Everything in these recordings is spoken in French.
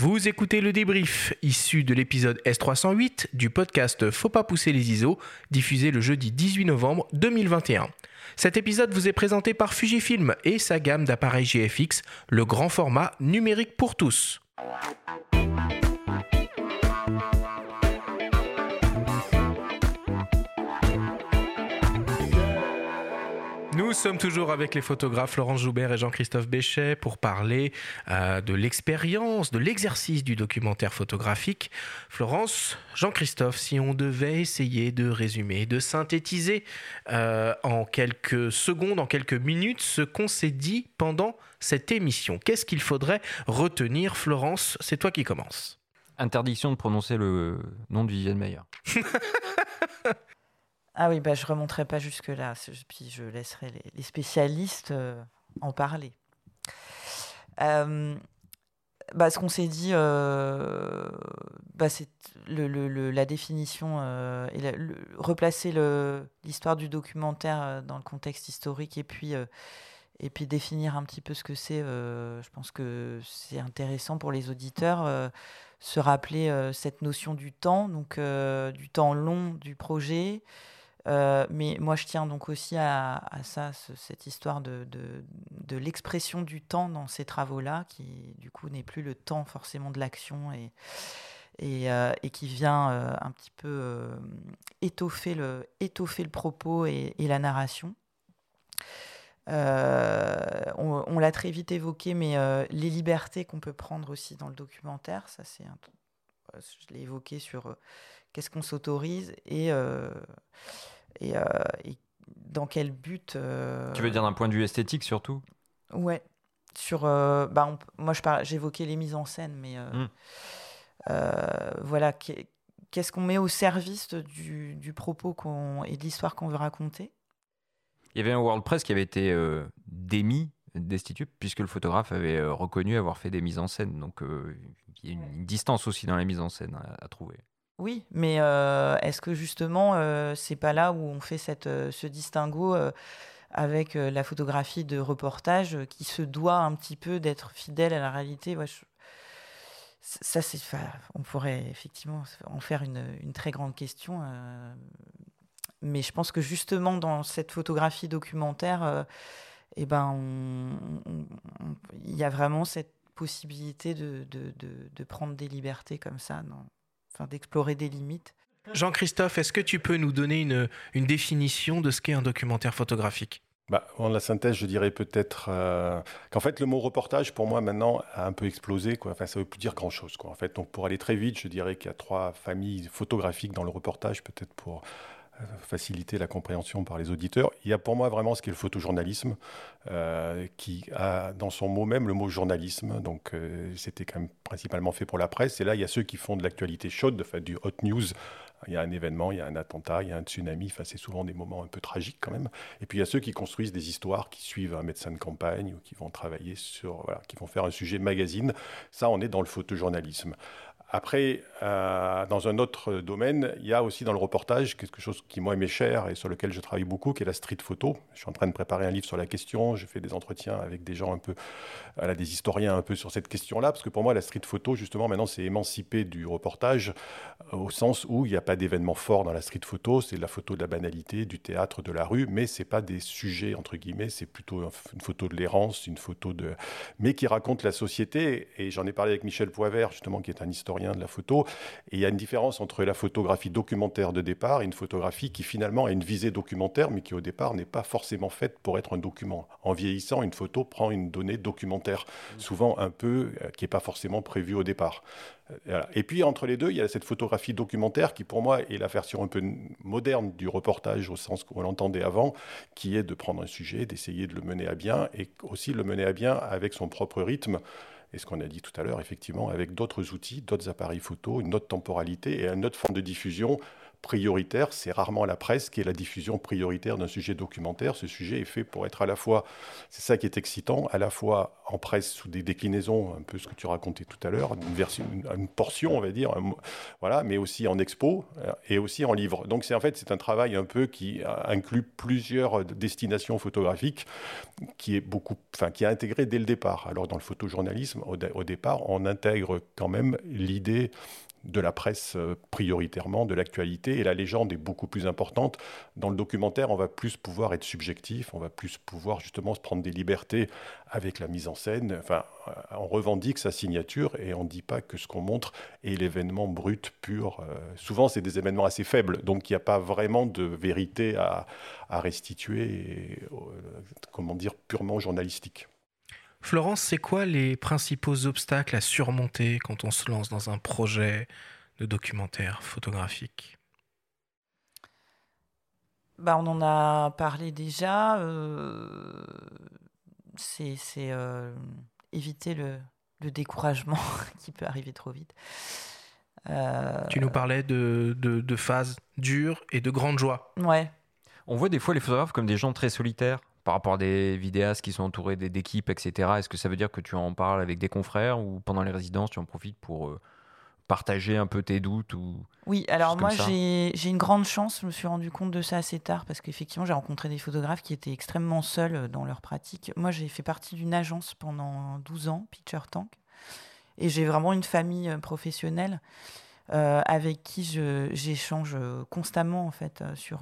Vous écoutez le débrief issu de l'épisode S308 du podcast Faut pas pousser les ISO, diffusé le jeudi 18 novembre 2021. Cet épisode vous est présenté par Fujifilm et sa gamme d'appareils GFX, le grand format numérique pour tous. Nous sommes toujours avec les photographes Laurence Joubert et Jean-Christophe Béchet pour parler euh, de l'expérience, de l'exercice du documentaire photographique. Florence, Jean-Christophe, si on devait essayer de résumer, de synthétiser euh, en quelques secondes, en quelques minutes, ce qu'on s'est dit pendant cette émission, qu'est-ce qu'il faudrait retenir Florence, c'est toi qui commences. Interdiction de prononcer le nom de Vivienne Meyer. Ah oui, bah, je ne remonterai pas jusque-là, puis je laisserai les, spécialistes euh, en parler. Euh, bah, ce qu'on s'est dit, euh, bah, c'est la définition et replacer l'histoire du documentaire dans le contexte historique et puis, et puis définir un petit peu ce que c'est. je pense que c'est intéressant pour les auditeurs se rappeler cette notion du temps, donc du temps long du projet. Euh, mais moi, je tiens donc aussi à, ça, cette histoire de, l'expression du temps dans ces travaux-là, qui du coup n'est plus le temps forcément de l'action et, euh, qui vient euh, un petit peu étoffer, le, propos et, la narration. on, l'a très vite évoqué, mais les libertés qu'on peut prendre aussi dans le documentaire, ça c'est un, je l'ai évoqué sur qu'est-ce qu'on s'autorise et euh, et, dans quel but. Euh, tu veux dire d'un point de vue esthétique surtout? Ouais. Sur, euh, bah moi, j'évoquais les mises en scène, mais hmm. voilà, qu'est-ce qu'on met au service du, du propos et de l'histoire qu'on veut raconter? Il y avait un WordPress qui avait été démis, destitué, puisque le photographe avait reconnu avoir fait des mises en scène. Donc il y a une, distance aussi dans la mise en scène à trouver. Oui, mais euh, est-ce que justement, euh, c'est pas là où on fait euh, ce distinguo avec la photographie de reportage qui se doit un petit peu d'être fidèle à la réalité? Ça, on pourrait effectivement en faire une, très grande question. mais je pense que justement, dans cette photographie documentaire, eh ben, il y a vraiment cette possibilité de prendre des libertés comme ça. D'explorer des limites. Jean-Christophe, est-ce que tu peux nous donner une, une définition de ce qu'est un documentaire photographique? Bah, en la synthèse, je dirais peut-être euh, qu'en fait, le mot reportage, pour moi, maintenant, a un peu explosé. Quoi. Enfin, ça ne veut plus dire grand-chose. En fait, donc, pour aller très vite, je dirais qu'il y a trois familles photographiques dans le reportage, peut-être pour faciliter la compréhension par les auditeurs. Il y a pour moi vraiment ce qu'est le photojournalisme, euh, qui a dans son mot même le mot journalisme. Donc euh, c'était quand même principalement fait pour la presse. Et là, il y a ceux qui font de l'actualité chaude, fait, du hot news. Il y a un événement, il y a un attentat, il y a un tsunami. Enfin, c'est souvent des moments un peu tragiques quand même. Et puis il y a ceux qui construisent des histoires, qui suivent un médecin de campagne ou qui vont travailler sur, voilà, qui vont faire un sujet magazine. Ça, on est dans le photojournalisme. Après, euh, dans un autre domaine, il y a aussi dans le reportage quelque chose qui moi m'est cher et sur lequel je travaille beaucoup, qui est la street photo. Je suis en train de préparer un livre sur la question. Je fais des entretiens avec des gens un peu, voilà, des historiens un peu sur cette question-là, parce que pour moi, la street photo, justement, maintenant, c'est émancipé du reportage euh, au sens où il n'y a pas d'événement fort dans la street photo. C'est la photo de la banalité, du théâtre, de la rue, mais c'est pas des sujets entre guillemets. C'est plutôt une photo de l'errance, une photo de, mais qui raconte la société. Et j'en ai parlé avec Michel Poivert, justement, qui est un historien de la photo. Et il y a une différence entre la photographie documentaire de départ et une photographie qui finalement a une visée documentaire, mais qui au départ n'est pas forcément faite pour être un document. En vieillissant, une photo prend une donnée documentaire, mmh. souvent un peu euh, qui n'est pas forcément prévue au départ. Euh, et puis entre les deux, il y a cette photographie documentaire qui pour moi est la version un peu moderne du reportage au sens qu'on l'entendait avant, qui est de prendre un sujet, d'essayer de le mener à bien et aussi le mener à bien avec son propre rythme et ce qu'on a dit tout à l'heure, effectivement, avec d'autres outils, d'autres appareils photo, une autre temporalité et une autre forme de diffusion, prioritaire, c'est rarement la presse qui est la diffusion prioritaire d'un sujet documentaire. Ce sujet est fait pour être à la fois, c'est ça qui est excitant, à la fois en presse sous des déclinaisons, un peu ce que tu racontais tout à l'heure, une, une, portion, on va dire, voilà, mais aussi en expo euh, et aussi en livre. Donc c'est en fait c'est un travail un peu qui inclut plusieurs destinations photographiques, qui est beaucoup, enfin qui est intégré dès le départ. Alors dans le photojournalisme, au départ, on intègre quand même l'idée de la presse euh, prioritairement, de l'actualité, et la légende est beaucoup plus importante. Dans le documentaire, on va plus pouvoir être subjectif, on va plus pouvoir justement se prendre des libertés avec la mise en scène. Enfin, euh, on revendique sa signature et on ne dit pas que ce qu'on montre est l'événement brut, pur. Euh, souvent, c'est des événements assez faibles, donc il n'y a pas vraiment de vérité à, restituer, comment dire, purement journalistique. Florence, c'est quoi les principaux obstacles à surmonter quand on se lance dans un projet de documentaire photographique? Bah, On en a parlé déjà. Euh, c'est euh, éviter le, découragement qui peut arriver trop vite. Euh, tu nous parlais de, de, phases dures et de grandes joies. Ouais. On voit des fois les photographes comme des gens très solitaires par rapport à des vidéastes qui sont entourés d'équipes, etc. Est-ce que ça veut dire que tu en parles avec des confrères ou pendant les résidences, tu en profites pour euh, partager un peu tes doutes ou Oui, alors moi j'ai une grande chance, je me suis rendu compte de ça assez tard parce qu'effectivement j'ai rencontré des photographes qui étaient extrêmement seuls euh, dans leur pratique. Moi j'ai fait partie d'une agence pendant 12 ans, Picture Tank, et j'ai vraiment une famille euh, professionnelle avec qui j'échange constamment en fait sur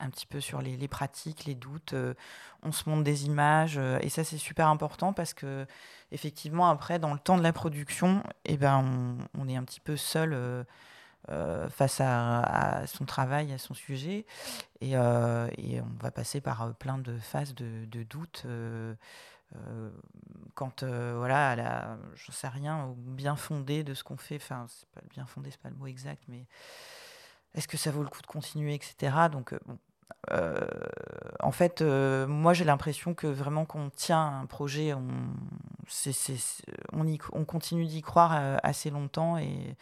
un petit peu sur les, pratiques, les doutes. Euh, on se montre des images euh, et ça c'est super important parce que effectivement après dans le temps de la production, eh ben on, est un petit peu seul euh, face à, son travail, à son sujet et, on va passer par plein de phases de, de doutes. quand voilà, la, j'en sais rien, au bien fondé de ce qu'on fait, enfin, c'est pas bien fondé, c'est pas le mot exact, mais est-ce que ça vaut le coup de continuer, etc. Donc, bon, euh, en fait, euh, moi j'ai l'impression que vraiment qu'on tient un projet, on, on, continue d'y croire euh, assez longtemps et,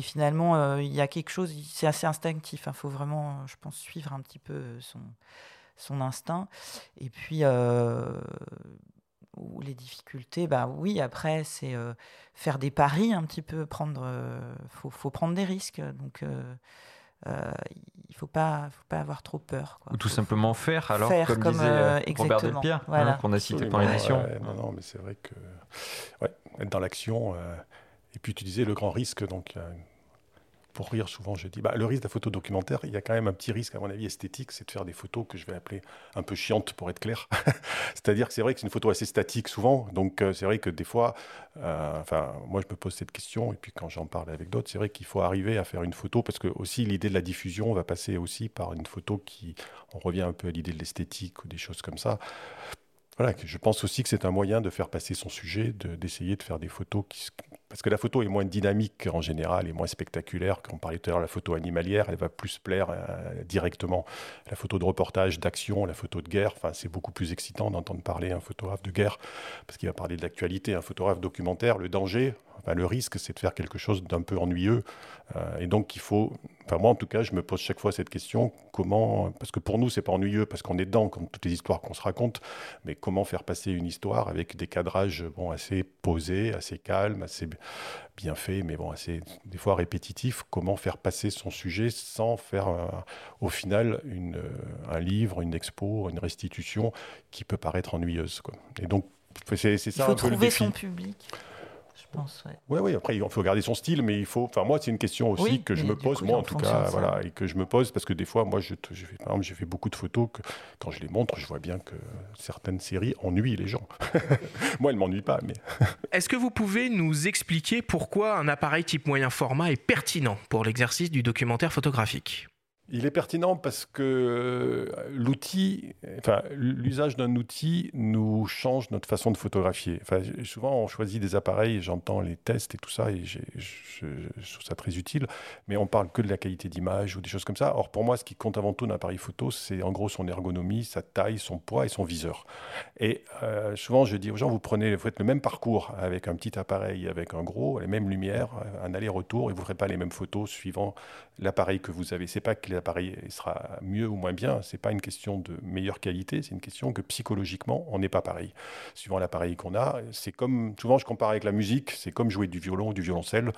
finalement il y a quelque chose, c'est assez instinctif. Il hein. faut vraiment, je pense, suivre un petit peu son, son instinct. Et puis les difficultés, bah oui, après, c'est faire des paris un petit peu, prendre, faut, faut prendre des risques. Donc, il faut pas, faut pas avoir trop peur. Ou tout simplement faire, alors, comme, disait euh, euh, Robert Delpierre, hein, qu'on a cité pendant l'émission. non, non, mais c'est vrai que ouais, être dans l'action. et puis tu disais le grand risque, donc pour rire, souvent, je dis, bah, le risque de la photo documentaire, il y a quand même un petit risque, à mon avis, esthétique, c'est de faire des photos que je vais appeler un peu chiantes, pour être clair. C'est-à-dire que c'est vrai que c'est une photo assez statique, souvent. Donc, euh, c'est vrai que des fois, euh, enfin, moi, je me pose cette question, et puis quand j'en parle avec d'autres, c'est vrai qu'il faut arriver à faire une photo, parce que aussi, l'idée de la diffusion va passer aussi par une photo qui, on revient un peu à l'idée de l'esthétique ou des choses comme ça. Voilà, je pense aussi que c'est un moyen de faire passer son sujet, d'essayer de, faire des photos qui, parce que la photo est moins dynamique en général et moins spectaculaire. Quand on parlait tout à l'heure de la photo animalière, elle va plus plaire euh, directement. La photo de reportage, d'action, la photo de guerre, c'est beaucoup plus excitant d'entendre parler un photographe de guerre parce qu'il va parler de l'actualité. Un photographe documentaire, le danger, le risque, c'est de faire quelque chose d'un peu ennuyeux. Euh, et donc, il faut. Moi, en tout cas, je me pose chaque fois cette question comment. Parce que pour nous, c'est pas ennuyeux parce qu'on est dedans, comme toutes les histoires qu'on se raconte. Mais comment faire passer une histoire avec des cadrages bon, assez posés, assez calmes, assez bien fait, mais bon, assez des fois répétitif. Comment faire passer son sujet sans faire euh, au final une, euh, un livre, une expo, une restitution qui peut paraître ennuyeuse. Quoi. Et donc, c'est ça. Il faut trouver son public pense. Ouais. Oui, après, il faut garder son style, mais il faut. Enfin, moi, c'est une question aussi que je me pose, moi, en tout cas, voilà, et que je me pose parce que des fois, moi, je, je fais, par exemple, j'ai fait beaucoup de photos que quand je les montre, je vois bien que certaines séries ennuient les gens. moi, elles m'ennuient pas, mais. Est-ce que vous pouvez nous expliquer pourquoi un appareil type moyen format est pertinent pour l'exercice du documentaire photographique? Il est pertinent parce que euh, l'outil, enfin, l'usage d'un outil nous change notre façon de photographier. Souvent, on choisit des appareils, j'entends les tests et tout ça, et je, je, trouve ça très utile, mais on parle que de la qualité d'image ou des choses comme ça. Or, pour moi, ce qui compte avant tout d'un appareil photo, c'est en gros son ergonomie, sa taille, son poids et son viseur. Et euh, souvent, je dis aux gens, vous prenez, vous faites le même parcours avec un petit appareil, avec un gros, les mêmes lumières, un aller-retour, et vous ne ferez pas les mêmes photos suivant l'appareil que vous avez. C'est pas que l'appareil sera mieux ou moins bien, c'est pas une question de meilleure qualité, c'est une question que psychologiquement, on n'est pas pareil. Suivant l'appareil qu'on a, c'est comme, souvent je compare avec la musique, c'est comme jouer du violon ou du violoncelle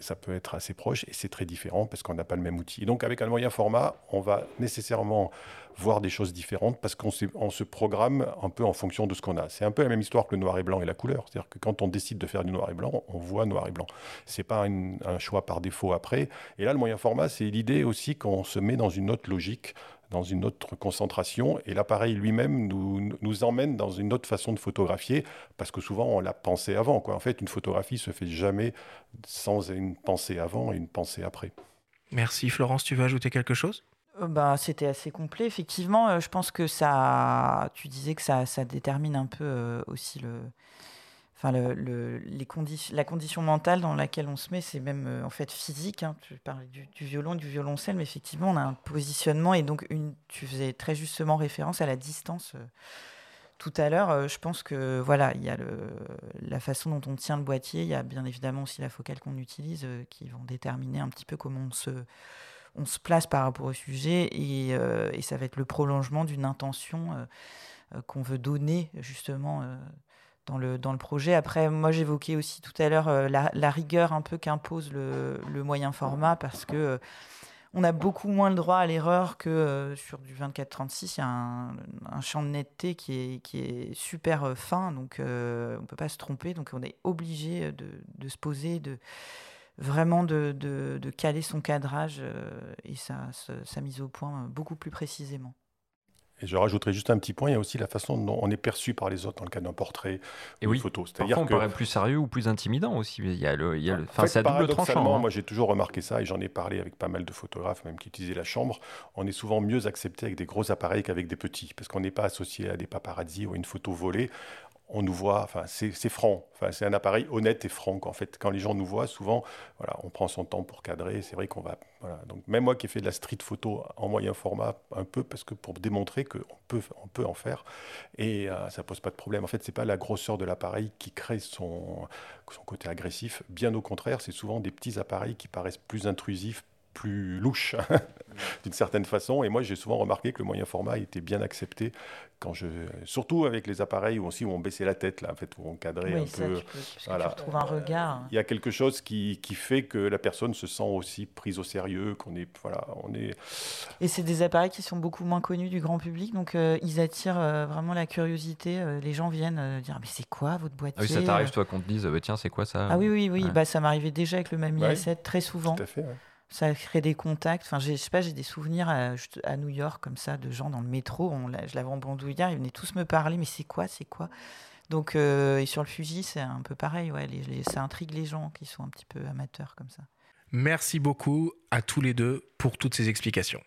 ça peut être assez proche et c'est très différent parce qu'on n'a pas le même outil. donc avec un moyen format, on va nécessairement voir des choses différentes parce qu'on se programme un peu en fonction de ce qu'on a. C'est un peu la même histoire que le noir et blanc et la couleur. C'est-à-dire que quand on décide de faire du noir et blanc, on voit noir et blanc. C'est pas un choix par défaut après. Et là, le moyen format, c'est l'idée aussi qu'on se met dans une autre logique dans une autre concentration et l'appareil lui-même nous, nous emmène dans une autre façon de photographier parce que souvent on l'a pensé avant. Quoi. En fait, une photographie se fait jamais sans une pensée avant et une pensée après. Merci Florence, tu veux ajouter quelque chose? Bah, C'était assez complet, effectivement. Euh, je pense que ça, tu disais que ça, ça détermine un peu euh, aussi le, enfin le, les la condition mentale dans laquelle on se met, c'est même euh, en fait physique. Hein. Tu parlais du, violon, du violoncelle, mais effectivement, on a un positionnement et donc une, tu faisais très justement référence à la distance. Euh, tout à l'heure, euh, je pense que voilà, il y a le, la façon dont on tient le boîtier, il y a bien évidemment aussi la focale qu'on utilise qui vont déterminer un petit peu comment on se, on se place par rapport au sujet et, et ça va être le prolongement d'une intention qu'on veut donner justement dans le, dans le projet. Après, moi, j'évoquais aussi tout à l'heure euh, la, rigueur un peu qu'impose le, le, moyen format parce que euh, on a beaucoup moins le droit à l'erreur que euh, sur du 24-36. Il y a un, un, champ de netteté qui est, qui est super fin, donc on ne peut pas se tromper. Donc on est obligé de, de se poser, de vraiment de, de, caler son cadrage et sa mise au point beaucoup plus précisément. Et je rajouterai juste un petit point, il y a aussi la façon dont on est perçu par les autres dans le cas d'un portrait et ou oui, photo. C'est-à-dire on paraît plus sérieux ou plus intimidant aussi. Il y a le, il y a le... Enfin, c'est à double tranchant. Hein. Moi, j'ai toujours remarqué ça et j'en ai parlé avec pas mal de photographes, même qui utilisaient la chambre. On est souvent mieux accepté avec des gros appareils qu'avec des petits, parce qu'on n'est pas associé à des paparazzi ou à une photo volée on nous voit, enfin, c'est franc. Enfin, c'est un appareil honnête et franc. En fait, quand les gens nous voient, souvent, voilà, on prend son temps pour cadrer. C'est vrai qu'on va. Voilà. Donc, même moi qui ai fait de la street photo en moyen format, un peu, parce que pour démontrer qu'on peut, on peut en faire, et euh, ça pose pas de problème. En fait, c'est pas la grosseur de l'appareil qui crée son, son côté agressif. Bien au contraire, c'est souvent des petits appareils qui paraissent plus intrusifs, plus louche d'une certaine façon. Et moi, j'ai souvent remarqué que le moyen format était bien accepté quand je, surtout avec les appareils où aussi où on baissait la tête là, en fait, où on cadrait un peu. voilà. tu un regard. Il y a quelque chose qui, qui, fait que la personne se sent aussi prise au sérieux, qu'on est, voilà, on est. Et c'est des appareils qui sont beaucoup moins connus du grand public, donc euh, ils attirent euh, vraiment la curiosité. Euh, les gens viennent dire mais c'est quoi votre boîtier ah oui, ça t'arrive toi qu'on te dise bah, tiens c'est quoi ça Ah oui oui oui, bah ça m'arrivait déjà avec le Mami A7 très souvent. Tout à fait ça crée des contacts. Enfin, je sais pas, j'ai des souvenirs à, New York comme ça de gens dans le métro. Je l'avais en bandoulière, ils venaient tous me parler, mais c'est quoi, c'est quoi? Donc, euh, et sur le Fuji, c'est un peu pareil. Ouais, ça intrigue les gens qui sont un petit peu amateurs comme ça. Merci beaucoup à tous les deux pour toutes ces explications.